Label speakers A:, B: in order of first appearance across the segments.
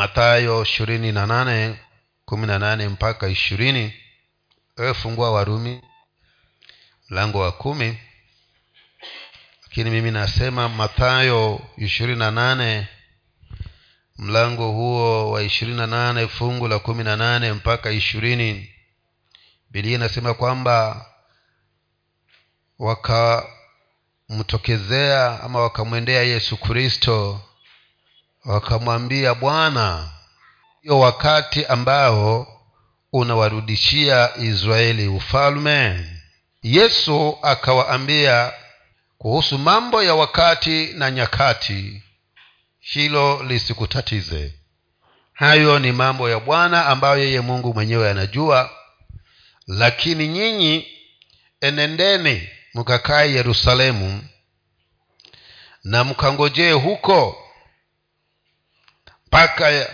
A: mathayo ishirini na nane kumi na nane mpaka ishirini. Wewe warumi mlango wa kumi. Lakini mimi nasema mathayo ishirini na nane mlango huo wa ishirini na nane fungu la kumi na nane mpaka ishirini. Bilia inasema kwamba wakamtokezea ama wakamwendea yesu kristo wakamwambia bwana hiyo wakati ambao unawarudishia israeli ufalme? Yesu akawaambia kuhusu mambo ya wakati na nyakati hilo lisikutatize. Hayo ni mambo ya bwana ambayo yeye mungu mwenyewe anajua. Lakini nyinyi enendeni mkakae yerusalemu na mkangojee huko mpaka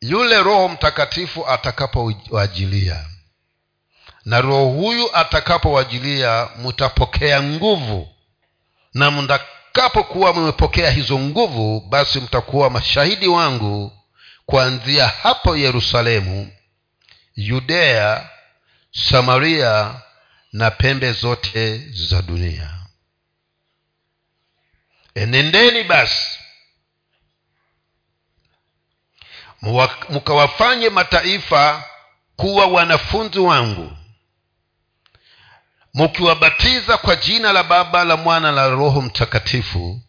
A: yule roho mtakatifu atakapowajilia. Na roho huyu atakapowajilia mtapokea nguvu. Na mtakapokuwa mmepokea hizo nguvu basi mtakuwa mashahidi wangu kuanzia hapo yerusalemu yudea samaria na pembe zote za dunia. Enendeni basi mkawafanye mataifa kuwa wanafunzi wangu. Mkiwabatiza kwa jina la baba la mwana la roho mtakatifu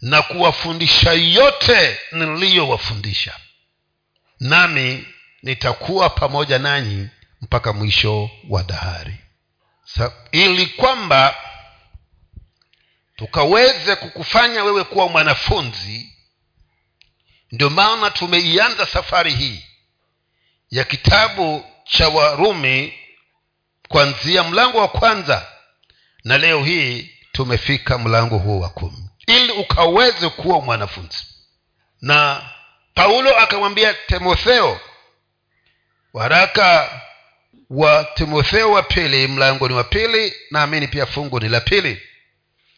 A: na kuwafundisha yote niliyowafundisha. Nami nitakuwa pamoja nanyi mpaka mwisho wa dahari. Sa, ili kwamba tukaweze kukufanya wewe kuwa mwanafunzi ndio maana tumeianza safari hii ya kitabu cha warumi kuanzia mlango wa kwanza na leo hii tumefika mlango huo wa kumi ili ukaweze kuwa mwanafunzi. Na paulo akamwambia timotheo waraka wa timotheo wa pili mlango ni wa pili naamini pia fungu ni la pili.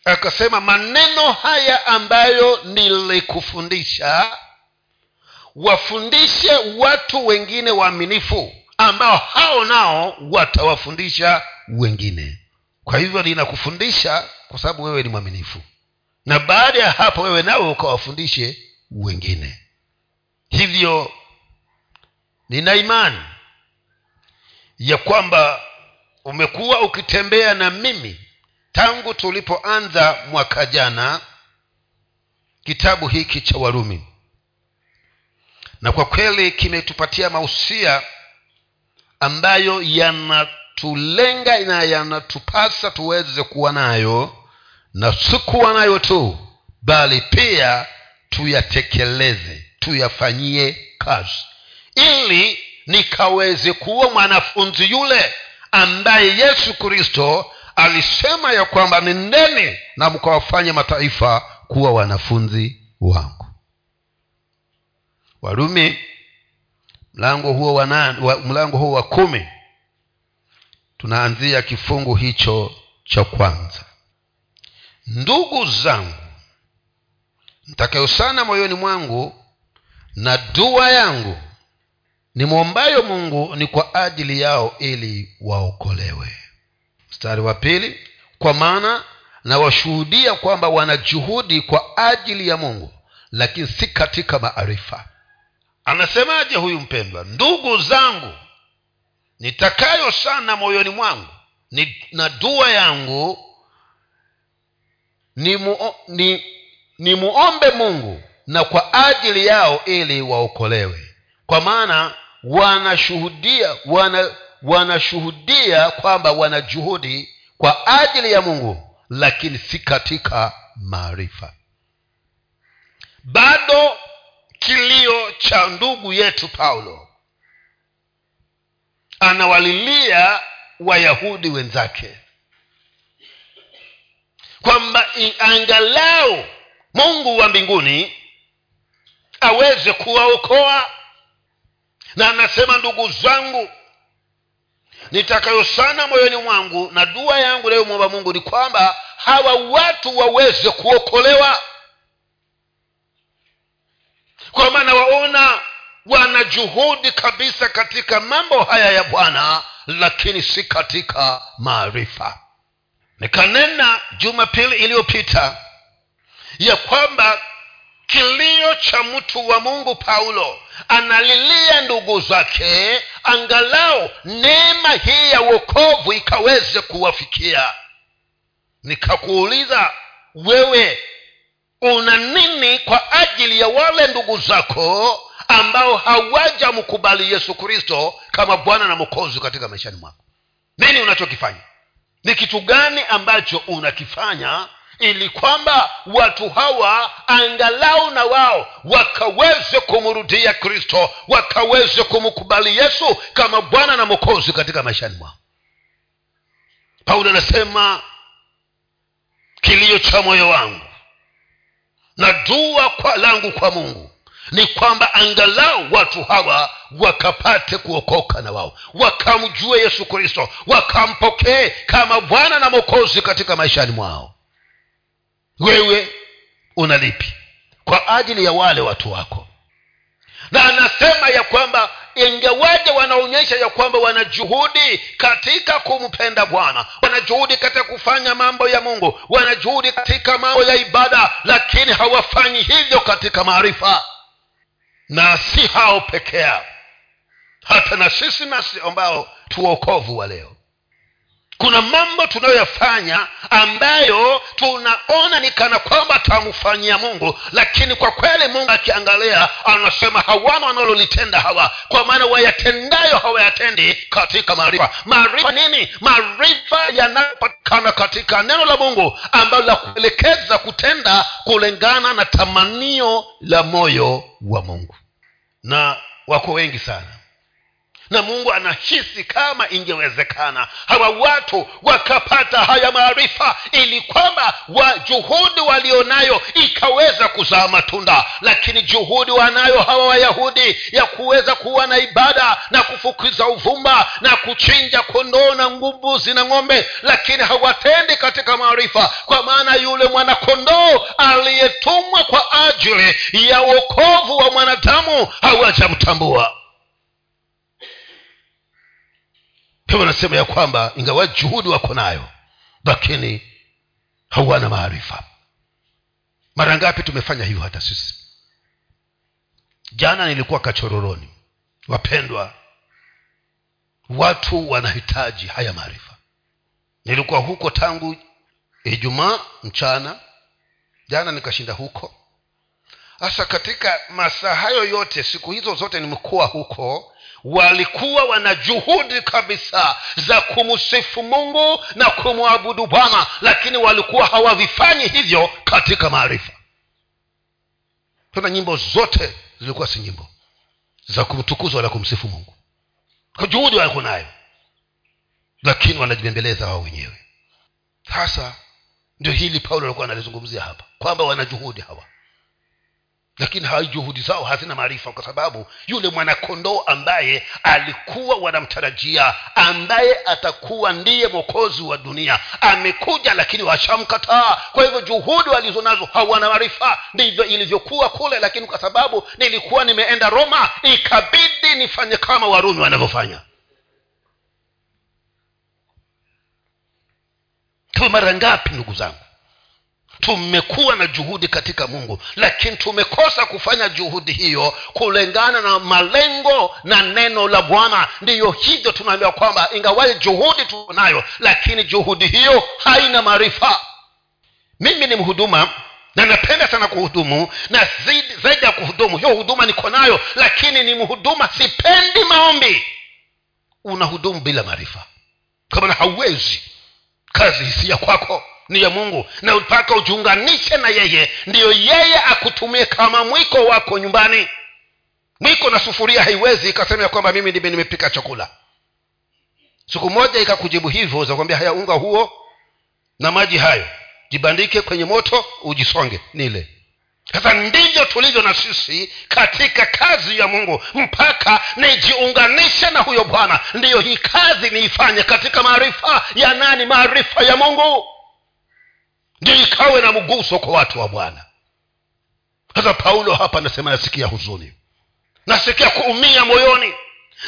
A: Akasema maneno haya ambayo nilikufundisha wafundishe watu wengine waaminifu ambao hao nao watawafundisha wengine. Kwa hivyo ninakufundisha kwa sababu wewe ni mwaminifu. Na baada ya hapo wewe nawe ukawafundishe wengine. Hivyo nina imani ya kwamba umekuwa ukitembea na mimi tangu tulipoanza mwaka jana kitabu hiki cha warumi na kwa kweli kimetupatia mausia ambayo yanatulenga na yanatupasa tuweze kuwa nayo na sikuwa nayo tu bali pia tuyatekeleze tuyafanyie kazi. Ili nikaweze kuwa mwanafunzi yule ambaye yesu kristo alisema ya kwamba nendeni na mkawafanye mataifa kuwa wanafunzi wangu warumi mlango huo wa, mlango huo wa kumi tunaanzia kifungu hicho cha kwanza. Ndugu zangu mtakayo sana moyoni mwangu na dua yangu nimwombayo mungu ni kwa ajili yao ili waokolewe. Mstari wa pili kwa maana nawashuhudia kwamba wana juhudi kwa ajili ya mungu lakini si katika maarifa anasemaje huyu mpendwa? Ndugu zangu nitakayo sana moyoni mwangu ni, na dua yangu ni, mu, ni, ni muombe mungu na kwa ajili yao ili waokolewe. Kwa maana wanashuhudia wana wanashuhudia kwamba wana juhudi kwa ajili ya mungu lakini si katika maarifa. Bado kilio cha ndugu yetu paulo. Anawalilia wayahudi wenzake. Kwamba angalau mungu wa mbinguni aweze kuwaokoa. Na anasema ndugu zangu nitakayo sana moyoni mwangu na dua yangu nayomwomba mungu ni kwamba hawa watu waweze kuokolewa kwa maana waona wana juhudi kabisa katika mambo haya ya bwana lakini si katika maarifa. Nikanena jumapili iliyopita ya kwamba kilio cha mtu wa mungu paulo analilia ndugu zake angalau neema hii ya uokovu ikaweze kuwafikia. Nikakuuliza wewe una nini kwa ajili ya wale ndugu zako ambao hawajamkubali yesu kristo kama bwana na mokozi katika maishani mwako? Nini unachokifanya? Ni kitu gani ambacho unakifanya ili kwamba watu hawa angalau na wao wakaweze kumrudia kristo wakaweze kumkubali yesu kama bwana na mokozi katika maishani mwao? Paulo anasema kilio cha moyo wangu na dua kwa langu kwa mungu ni kwamba angalau watu hawa wakapate kuokoka na wao wakamjue yesu kristo wakampokee kama bwana na mokozi katika maishani mwao. Wewe unalipi? Kwa ajili ya wale watu wako. Na anasema ya kwamba ingawaje wanaonyesha ya kwamba wana juhudi katika kumpenda bwana wana juhudi katika kufanya mambo ya mungu wana juhudi katika mambo ya ibada lakini hawafanyi hivyo katika maarifa. Na si hao peke yao hata na sisi nasi ambao tuokovu wa leo kuna mambo tunayoyafanya ambayo tunaona ni kana kwamba tamfanyia mungu lakini kwa kweli mungu akiangalia anasema hawana wanalolitenda hawa. Kwa maana wayatendayo hawayatendi katika maarifa. Maarifa nini? Maarifa yanayopatikana katika neno la mungu ambalo la kuelekeza kutenda kulingana na tamanio la moyo wa mungu. Na wako wengi sana na mungu anahisi kama ingewezekana. Hawa watu wakapata haya maarifa ili kwamba wa juhudi walionayo ikaweza kuzaa matunda. Lakini juhudi wanayo hawa wayahudi ya kuweza kuwa na ibada na kufukiza uvumba na kuchinja kondoo na mbuzi na ng'ombe. Lakini hawatendi katika maarifa kwa maana yule mwanakondoo aliyetumwa kwa ajili ya uokovu wa mwanadamu hawajamtambua hivyo nasema ya kwamba ingawa juhudi wako nayo lakini hawana maarifa. Mara ngapi tumefanya hivyo hata sisi? Jana nilikuwa kachororoni. Wapendwa watu wanahitaji haya maarifa. Nilikuwa huko tangu ijumaa mchana. Jana nikashinda huko. Hasa katika masaa hayo yote siku hizo zote nimekuwa huko walikuwa wana juhudi kabisa za kumsifu mungu na kumwabudu bwana lakini walikuwa hawavifanyi hivyo katika maarifa. Tena nyimbo zote zilikuwa si nyimbo za kumtukuza wala kumsifu mungu. Kwa juhudi walikuwa nayo lakini wanajibembeleza wao wenyewe. Sasa ndio hili paulo alikuwa analizungumzia hapa kwamba wana juhudi hawa lakini hawa juhudi zao hazina maarifa kwa sababu yule mwanakondoo ambaye alikuwa wanamtarajia ambaye atakuwa ndiye mwokozi wa dunia amekuja lakini washamkataa. Kwa hivyo juhudi walizo nazo hawana maarifa. Ndivyo ilivyokuwa kule lakini kwa sababu nilikuwa nimeenda roma ikabidi nifanye kama warumi wanavyofanya. Mara ngapi ndugu zangu tumekuwa na juhudi katika mungu lakini tumekosa kufanya juhudi hiyo kulingana na malengo na neno la bwana. Ndiyo hivyo tunaambiwa kwamba ingawaye juhudi tunayo lakini juhudi hiyo haina maarifa. Mimi ni mhuduma na napenda sana kuhudumu na zaidi, ya kuhudumu hiyo huduma niko nayo lakini ni mhuduma sipendi maombi. Unahudumu bila maarifa. Kama hauwezi. Kazi hisia kwako ni ya mungu na mpaka ujiunganishe na yeye ndiyo yeye akutumie kama mwiko wako nyumbani. Mwiko na sufuria haiwezi ikasema ya kwamba mimi ndime nimepika chakula. Siku moja ikakujibu hivyo zakwambia haya unga huo na maji hayo jibandike kwenye moto ujisonge nile. Sasa ndivyo tulivyo na sisi katika kazi ya mungu mpaka nijiunganishe na huyo bwana. Ndiyo hii kazi niifanye katika maarifa ya nani? Maarifa ya mungu ndio ikawe na mguso kwa watu wa bwana. Sasa paulo hapa anasema nasikia huzuni. Nasikia kuumia moyoni.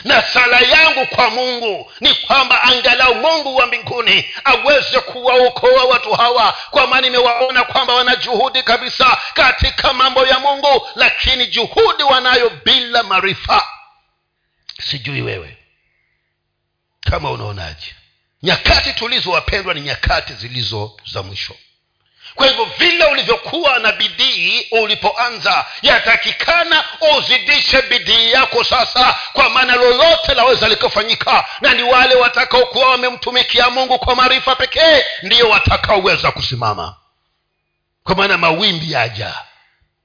A: Na sala yangu kwa mungu ni kwamba angalau mungu wa mbinguni aweze kuwaokoa watu hawa kwa maana nimewaona kwamba wana juhudi kabisa katika mambo ya mungu lakini juhudi wanayo bila maarifa. Sijui wewe kama unaonaje nyakati tulizo wapendwa ni nyakati zilizo za mwisho kwa hivyo vile ulivyokuwa na bidii ulipoanza yatakikana uzidishe bidii yako sasa kwa maana lolote laweza likafanyika na ni wale watakaokuwa wamemtumikia mungu kwa maarifa pekee ndiyo watakaoweza kusimama. Kwa maana mawimbi yaja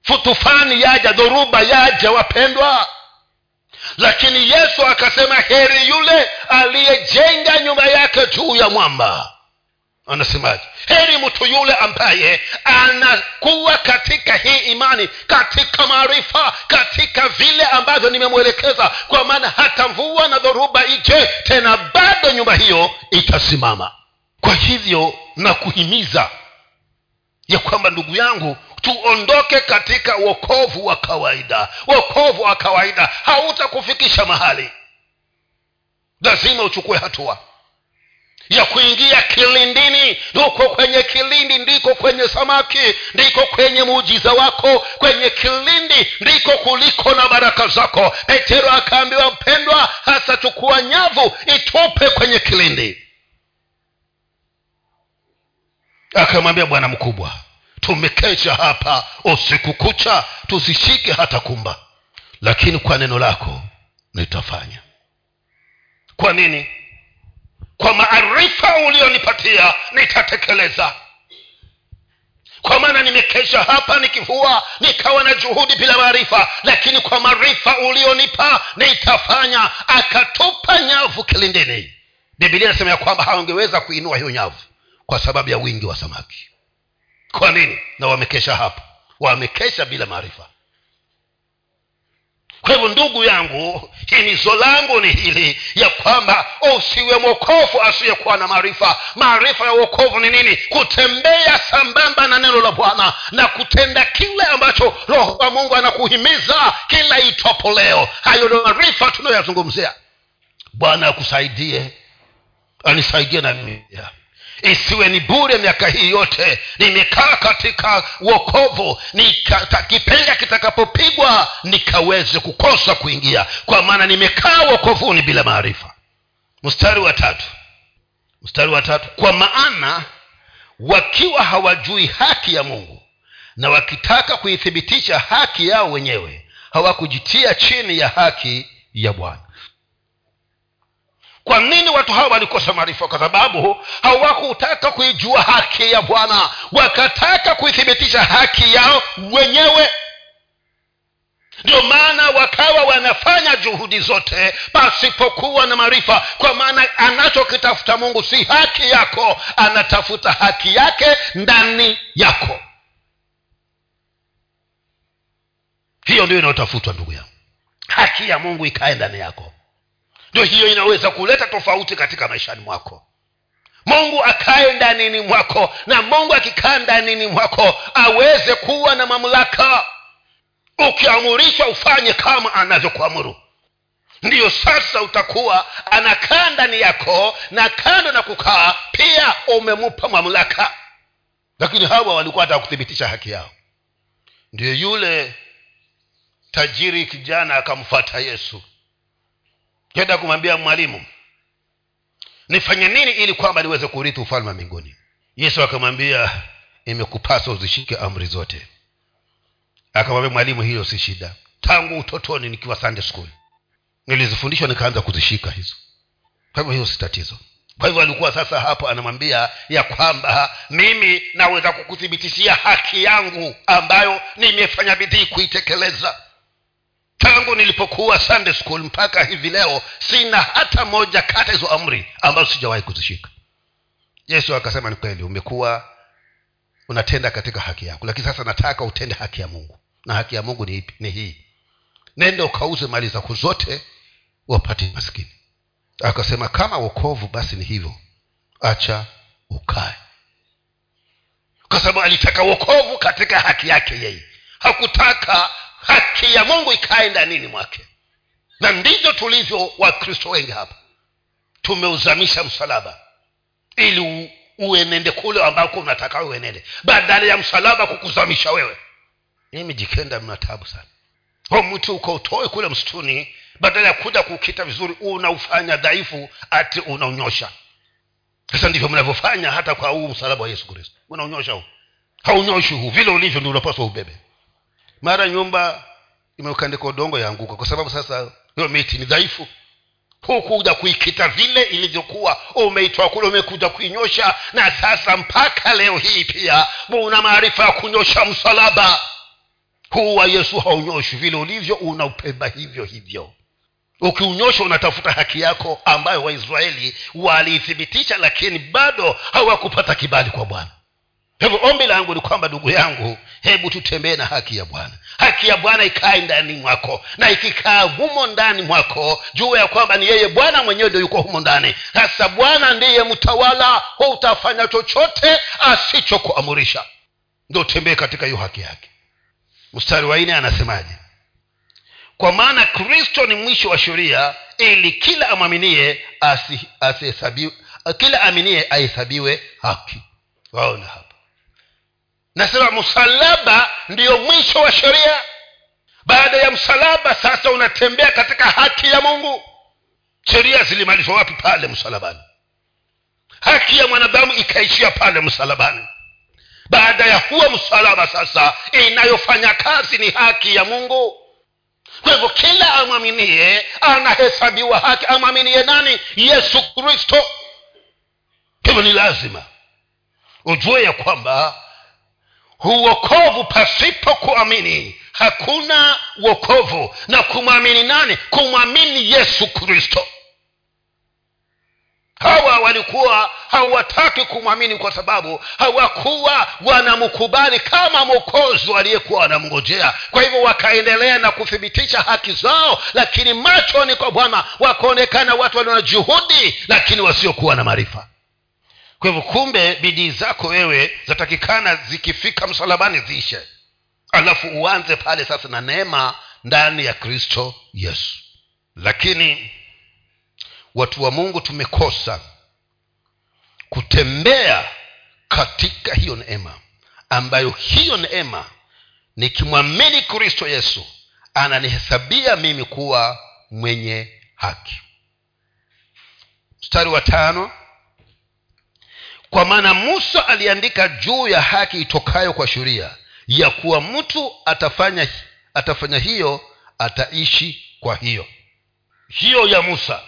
A: futufani yaja dhoruba yaja wapendwa. Lakini yesu akasema heri yule aliyejenga nyumba yake juu ya mwamba anasemaje? Heri mtu yule ambaye anakuwa katika hii imani katika maarifa katika vile ambavyo nimemwelekeza. Kwa maana hata mvua na dhoruba ije tena bado nyumba hiyo itasimama. Kwa hivyo na kuhimiza ya kwamba ndugu yangu tuondoke katika wokovu wa kawaida. Wokovu wa kawaida hautakufikisha mahali. Lazima uchukue hatua ya kuingia kilindini. Huko kwenye kilindi ndiko kwenye samaki ndiko kwenye muujiza wako. Kwenye kilindi ndiko kuliko na baraka zako. Petero akaambiwa mpendwa hasa chukua nyavu itupe kwenye kilindi. Akamwambia bwana mkubwa tumekesha hapa. Usiku kucha tusishike hata kumba. Lakini kwa neno lako nitafanya. Kwa nini kwa maarifa ulionipatia nitatekeleza. Kwa maana nimekesha hapa nikivua nikawa na juhudi bila maarifa lakini kwa maarifa ulionipa nitafanya. Akatupa nyavu kilindini. Bibilia inasema ya kwamba hawangeweza kuinua hiyo nyavu kwa sababu ya wingi wa samaki. Kwa nini? Na wamekesha hapa. Wamekesha bila maarifa kwa hivyo ndugu yangu himizo langu ni hili ya kwamba usiwe mwokovu asiyekuwa na maarifa. Maarifa ya uokovu ni nini? Kutembea sambamba na neno la bwana na kutenda kile ambacho roho wa mungu anakuhimiza kila itopo leo. Hayo ndio maarifa tunayoyazungumzia. Bwana akusaidie anisaidie na mimi isiwe ni bure miaka hii yote. Nimekaa katika wokovu. Kipenga kitakapopigwa nikaweze kukosa kuingia. Kwa maana nimekaa wokovuni bila maarifa. Mstari wa tatu. Mstari wa tatu. Kwa maana wakiwa hawajui haki ya mungu na wakitaka kuithibitisha haki yao wenyewe hawakujitia chini ya haki ya bwana kwa nini watu hawa walikosa maarifa? Kwa sababu hawakutaka kuijua haki ya bwana. Wakataka kuithibitisha haki yao wenyewe. Ndio maana wakawa wanafanya juhudi zote pasipokuwa na maarifa. Kwa maana anachokitafuta mungu si haki yako anatafuta haki yake ndani yako. Hiyo ndio inayotafutwa ndugu yangu. Haki ya mungu ikae ndani yako ndio hiyo inaweza kuleta tofauti katika maishani mwako. Mungu akae ndanini mwako na mungu akikaa ndanini mwako aweze kuwa na mamlaka. Ukiamurishwa ufanye kama anavyokuamuru. Ndiyo sasa utakuwa anakaa ndani yako na kando na kukaa pia umemupa mamlaka. Lakini hawa walikuwa hata kuthibitisha haki yao. Ndiyo yule tajiri kijana akamfata yesu kenda kumwambia mwalimu nifanye nini ili kwamba niweze kurithi ufalme wa mbinguni? Yesu akamwambia imekupasa uzishike amri zote. Akamwambia mwalimu hiyo si shida. Tangu utotoni nikiwa sunday school nilizifundishwa nikaanza kuzishika hizo. Kwa hivyo hiyo si tatizo. Kwa hivyo alikuwa sasa hapo anamwambia ya kwamba mimi naweza kukuthibitishia haki yangu ambayo nimefanya bidii kuitekeleza tangu nilipokuwa sunday school mpaka hivi leo sina hata moja kata hizo amri ambazo sijawahi kuzishika. Yesu akasema ni kweli umekuwa unatenda katika haki yako lakini sasa nataka utende haki ya mungu. Na haki ya mungu ni ni hii. Nende ukauze mali zako zote wapate maskini. Akasema kama wokovu basi ni hivyo. Acha ukae. Kwa sababu alitaka wokovu katika haki yake yeye. Hakutaka haki ya mungu ikae ndanini mwake. Na ndivyo tulivyo wakristo wengi hapa. Tumeuzamisha msalaba. Ili uenende kule ambako unataka uenende. Badala ya msalaba kukuzamisha wewe. Mimi jikenda mna tabu sana. Ho mtu ukautoe kule msituni badala ya kuja kukita vizuri unaufanya dhaifu ati unaunyosha sasa ndivyo mnavyofanya hata kwa huu msalaba wa yesu kristo. Unaunyosha huu. Haunyoshi huu. Vile ulivyo ndi unapaswa ubebe mara nyumba imeukandika udongo yaanguka kwa sababu sasa hiyo miti ni dhaifu. Hukuja kuikita vile ilivyokuwa. Umeitwa kule umekuja kuinyosha. Na sasa mpaka leo hii pia una maarifa ya kunyosha msalaba. Huu wa yesu haunyoshi vile ulivyo unaupeba hivyo hivyo. Ukiunyosha unatafuta haki yako ambayo waisraeli waliithibitisha lakini bado hawakupata kibali kwa bwana hivyo ombi langu ni kwamba ndugu yangu hebu tutembee na haki ya bwana. Haki ya bwana ikae ndani mwako na ikikaa humo ndani mwako juu ya kwamba ni yeye bwana mwenyewe ndio yuko humo ndani. Sasa bwana ndiye mtawala utafanya chochote asichokuamurisha. Ndo utembee katika hiyo haki yake. Mstari wa nne anasemaje? Kwa maana kristo ni mwisho wa sheria ili kila amwaminie kila aminie ahesabiwe haki. Waona hapa nasema msalaba ndiyo mwisho wa sheria. Baada ya msalaba sasa unatembea katika haki ya mungu. Sheria zilimalizwa wapi? Pale msalabani. Haki ya mwanadamu ikaishia pale msalabani. Baada ya huo msalaba sasa inayofanya kazi ni haki ya mungu. Kwa hivyo kila amwaminie anahesabiwa haki. Amwaminie nani? Yesu kristo. Hivyo ni lazima. Ujue ya kwamba uokovu pasipo kuamini. Hakuna uokovu na kumwamini nani? Kumwamini yesu kristo. Hawa walikuwa hawataki kumwamini kwa sababu hawakuwa wanamkubali kama mwokozi aliyekuwa wanamngojea. Kwa hivyo wakaendelea na kuthibitisha haki zao lakini machoni kwa bwana. Wakaonekana watu walio na juhudi lakini wasiokuwa na maarifa kwa hivyo kumbe bidii zako wewe zatakikana zikifika msalabani ziishe. Alafu uanze pale sasa na neema ndani ya kristo yesu. Lakini watu wa mungu tumekosa kutembea katika hiyo neema ambayo hiyo neema nikimwamini kristo yesu ananihesabia mimi kuwa mwenye haki. Mstari wa tano kwa maana musa aliandika juu ya haki itokayo kwa sheria ya kuwa mtu atafanya atafanya hiyo ataishi kwa hiyo. Hiyo ya musa.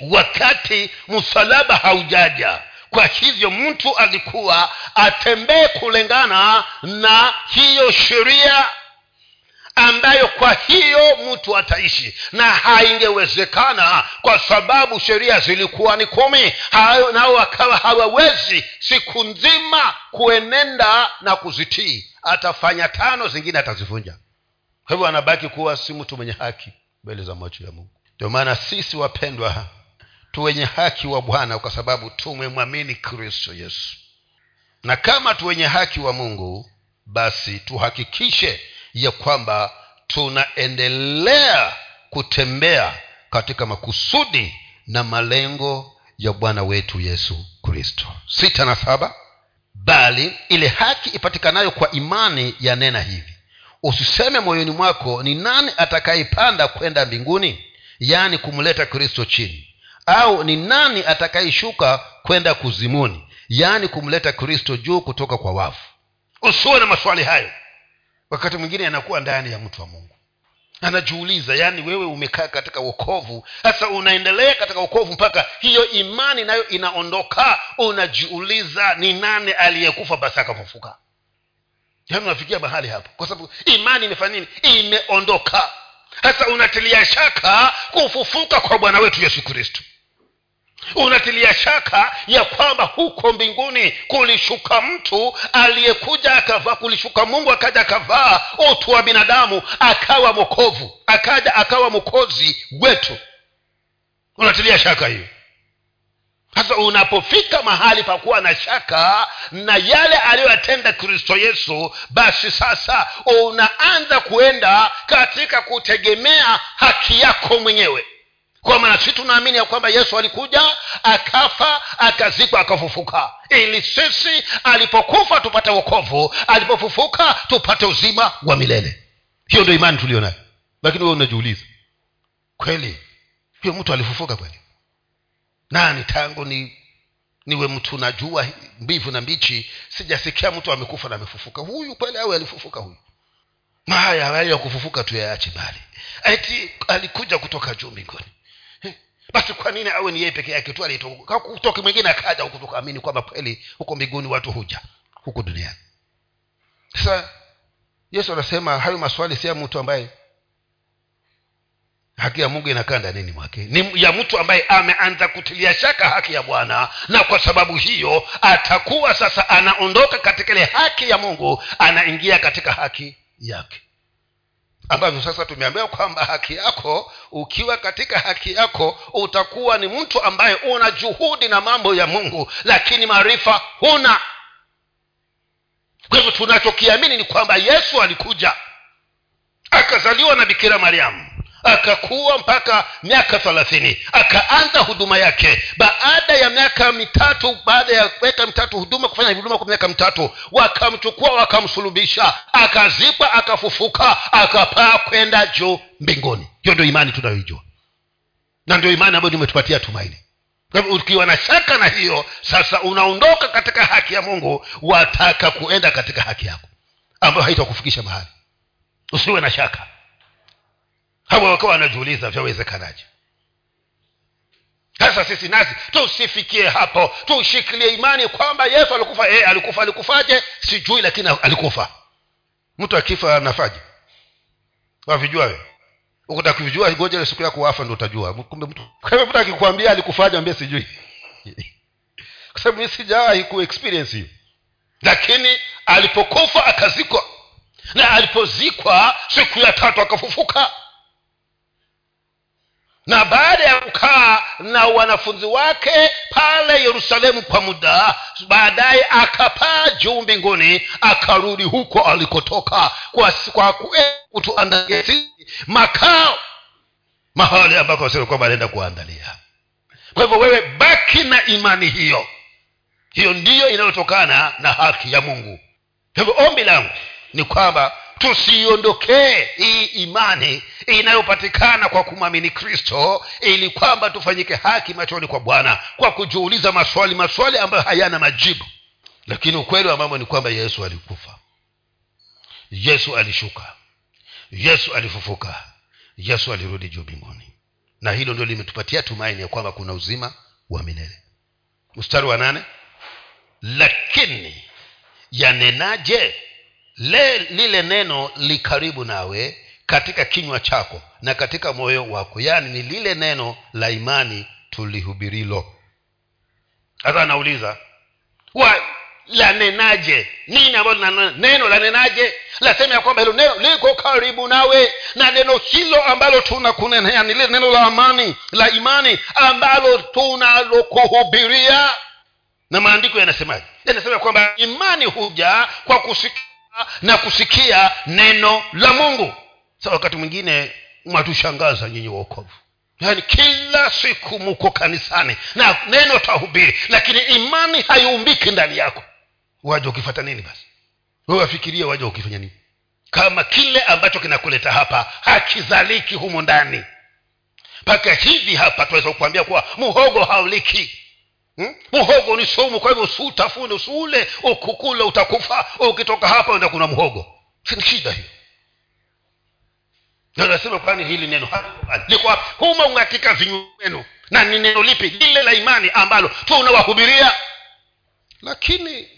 A: Wakati msalaba haujaja kwa hivyo mtu alikuwa atembee kulingana na hiyo sheria ambayo kwa hiyo mtu ataishi. Na haingewezekana kwa sababu sheria zilikuwa ni kumi. Nao wakawa hawawezi siku nzima kuenenda na kuzitii. Atafanya tano zingine atazivunja. Kwa hivyo anabaki kuwa si mtu mwenye haki mbele za macho ya mungu. Ndio maana sisi wapendwa tu wenye haki wa bwana kwa sababu tumemwamini kristo yesu. Na kama tu wenye haki wa mungu basi tuhakikishe ya kwamba tunaendelea kutembea katika makusudi na malengo ya bwana wetu yesu kristo. Sita na saba bali ile haki ipatikanayo kwa imani yanena hivi. Usiseme moyoni mwako ni nani atakayepanda kwenda mbinguni yaani kumleta kristo chini au ni nani atakayeshuka kwenda kuzimuni yaani kumleta kristo juu kutoka kwa wafu. Usiwe na maswali hayo wakati mwingine anakuwa ndani ya mtu wa mungu. Anajiuliza yaani wewe umekaa katika wokovu sasa unaendelea katika wokovu mpaka hiyo imani nayo inaondoka? Unajiuliza ni nane aliyekufa basi akafufuka? Yaani unafikia mahali hapo. Kwa sababu imani imefanya nini? Imeondoka. Sasa unatilia shaka kufufuka kwa bwana wetu yesu kristo unatilia shaka ya kwamba huko mbinguni kulishuka mtu aliyekuja akavaa kulishuka mungu akaja akavaa utu wa binadamu akawa mokovu akaja akawa mokozi wetu. Unatilia shaka hiyo? Sasa unapofika mahali pakuwa na shaka na yale aliyoyatenda kristo yesu basi sasa unaanza kuenda katika kutegemea haki yako mwenyewe kwa maana si tunaamini ya kwamba yesu alikuja akafa akazikwa akafufuka. Ili sisi alipokufa tupate wokovu alipofufuka tupate uzima wa milele. Hiyo ndio imani tulionayo. Lakini wewe unajiuliza kweli? Huyo mtu alifufuka kweli? Nani tangu ni niwe mtu najua mbivu na mbichi sijasikia mtu amekufa na amefufuka. Huyu kweli awe alifufuka huyu? Mahaya haya ya kufufuka tu yaache bali. Ati alikuja kutoka juu mbinguni basi kwa nini awe ni yeye peke yake tu alitoka mwingine akaja huku tukaamini kwamba kweli huko mbinguni watu huja huku duniani. Sasa yesu anasema hayo maswali si ya mtu ambaye haki ya mungu inakaa ndanini mwake. Ni ya mtu ambaye ameanza kutilia shaka haki ya bwana na kwa sababu hiyo atakuwa sasa anaondoka katika ile haki ya mungu anaingia katika haki yake ambavyo sasa tumeambiwa kwamba haki yako ukiwa katika haki yako utakuwa ni mtu ambaye una juhudi na mambo ya mungu lakini maarifa huna. Kwa hivyo tunachokiamini ni kwamba yesu alikuja akazaliwa na bikira mariamu akakuwa mpaka miaka thelathini. Akaanza huduma yake. Baada ya miaka mitatu baada ya miaka mitatu huduma kufanya huduma kwa miaka mitatu wakamchukua wakamsulubisha. Akazikwa akafufuka akapaa kwenda juu mbinguni. Hiyo ndio imani tunayoijua. Na ndio imani ambayo nimetupatia tumaini. Ukiwa na shaka na hiyo sasa unaondoka katika haki ya mungu wataka kuenda katika haki yako ambayo haitakufikisha mahali. Usiwe na shaka hawa wakawa wanajiuliza vyawezekanaje? Sasa sisi nasi tusifikie hapo. Tushikilie imani kwamba yesu alikufa. E, alikufa alikufaje? Sijui lakini alikufa. Mtu akifa anafaje? Wavijua we ukutaka kuvijua ngoja siku yako wafa ndo utajua. Kumbe mtu mtu akikwambia alikufaje ambie sijui. Kwa sababu mi sijawahi ku experience hiyo. Lakini alipokufa akazikwa. Na alipozikwa siku ya tatu akafufuka na baada ya kukaa na wanafunzi wake pale yerusalemu kwa muda baadaye akapaa juu mbinguni akarudi huko alikotoka kwa, kwa kutuandalia makao. Mahali ambako kwamba anaenda kuandalia. Kwa hivyo wewe baki na imani hiyo. Hiyo ndiyo inayotokana na haki ya mungu. Kwa hivyo ombi langu ni kwamba tusiondokee hii imani inayopatikana kwa kumwamini kristo ili kwamba tufanyike haki machoni kwa bwana kwa kujiuliza maswali maswali ambayo hayana majibu. Lakini ukweli wa mambo ni kwamba yesu alikufa. Yesu alishuka. Yesu alifufuka. Yesu alirudi juu mbinguni. Na hilo ndio limetupatia tumaini ya kwamba kuna uzima wa milele. Mstari wa nane. Lakini yanenaje le lile neno likaribu nawe katika kinywa chako na katika moyo wako. Yaani ni lile neno la imani tulihubirilo sasa anauliza lanenaje nini ambalo neno lanenaje lasema ya kwamba hilo neno liko karibu nawe na neno hilo ambalo tunakunenea ni lile neno la amani la imani ambalo tunalokuhubiria. Na maandiko yanasemaje? Yanasema kwamba imani huja kwa kusikia na kusikia neno la mungu. Sa wakati mwingine mwatushangaza nyinyi waokovu yaani kila siku muko kanisani na neno tahubiri lakini imani haiumbiki ndani yako. Waja ukifata nini basi? Wewe wafikiria waja ukifanya nini? Kama kile ambacho kinakuleta hapa hakizaliki humo ndani. Mpaka hivi hapa tunaweza kukwambia kuwa muhogo hauliki hmm? muhogo ni sumu kwa hivyo usiutafune usiule ukukula utakufa ukitoka hapa enda kuna mhogo sini shida hiyo? Nasema kwani hili neno liko humo katika vinywa vyenu. Na ni neno lipi? Lile la imani ambalo tunawahubiria lakini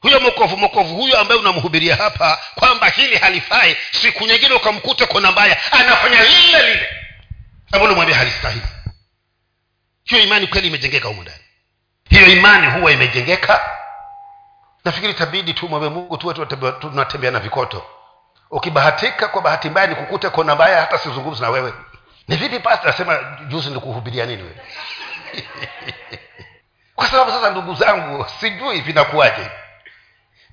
A: huyo mokovu mokovu huyo ambaye unamhubiria hapa kwamba hili halifai siku nyingine ukamkuta kona mbaya anafanya lile lile. Ambalo mwambia halistahili. Hiyo imani kweli imejengeka humu ndani hiyo imani huwa imejengeka. Nafikiri tabidi tu mwambie mungu tuwe tunatembea na vikoto. Ukibahatika kwa bahati mbaya nikukute kona mbaya hata sizungumzi na wewe. Ni vipi pasta asema juzi nikuhubiria nini wewe? Kwa sababu sasa ndugu zangu sijui vinakuwaje.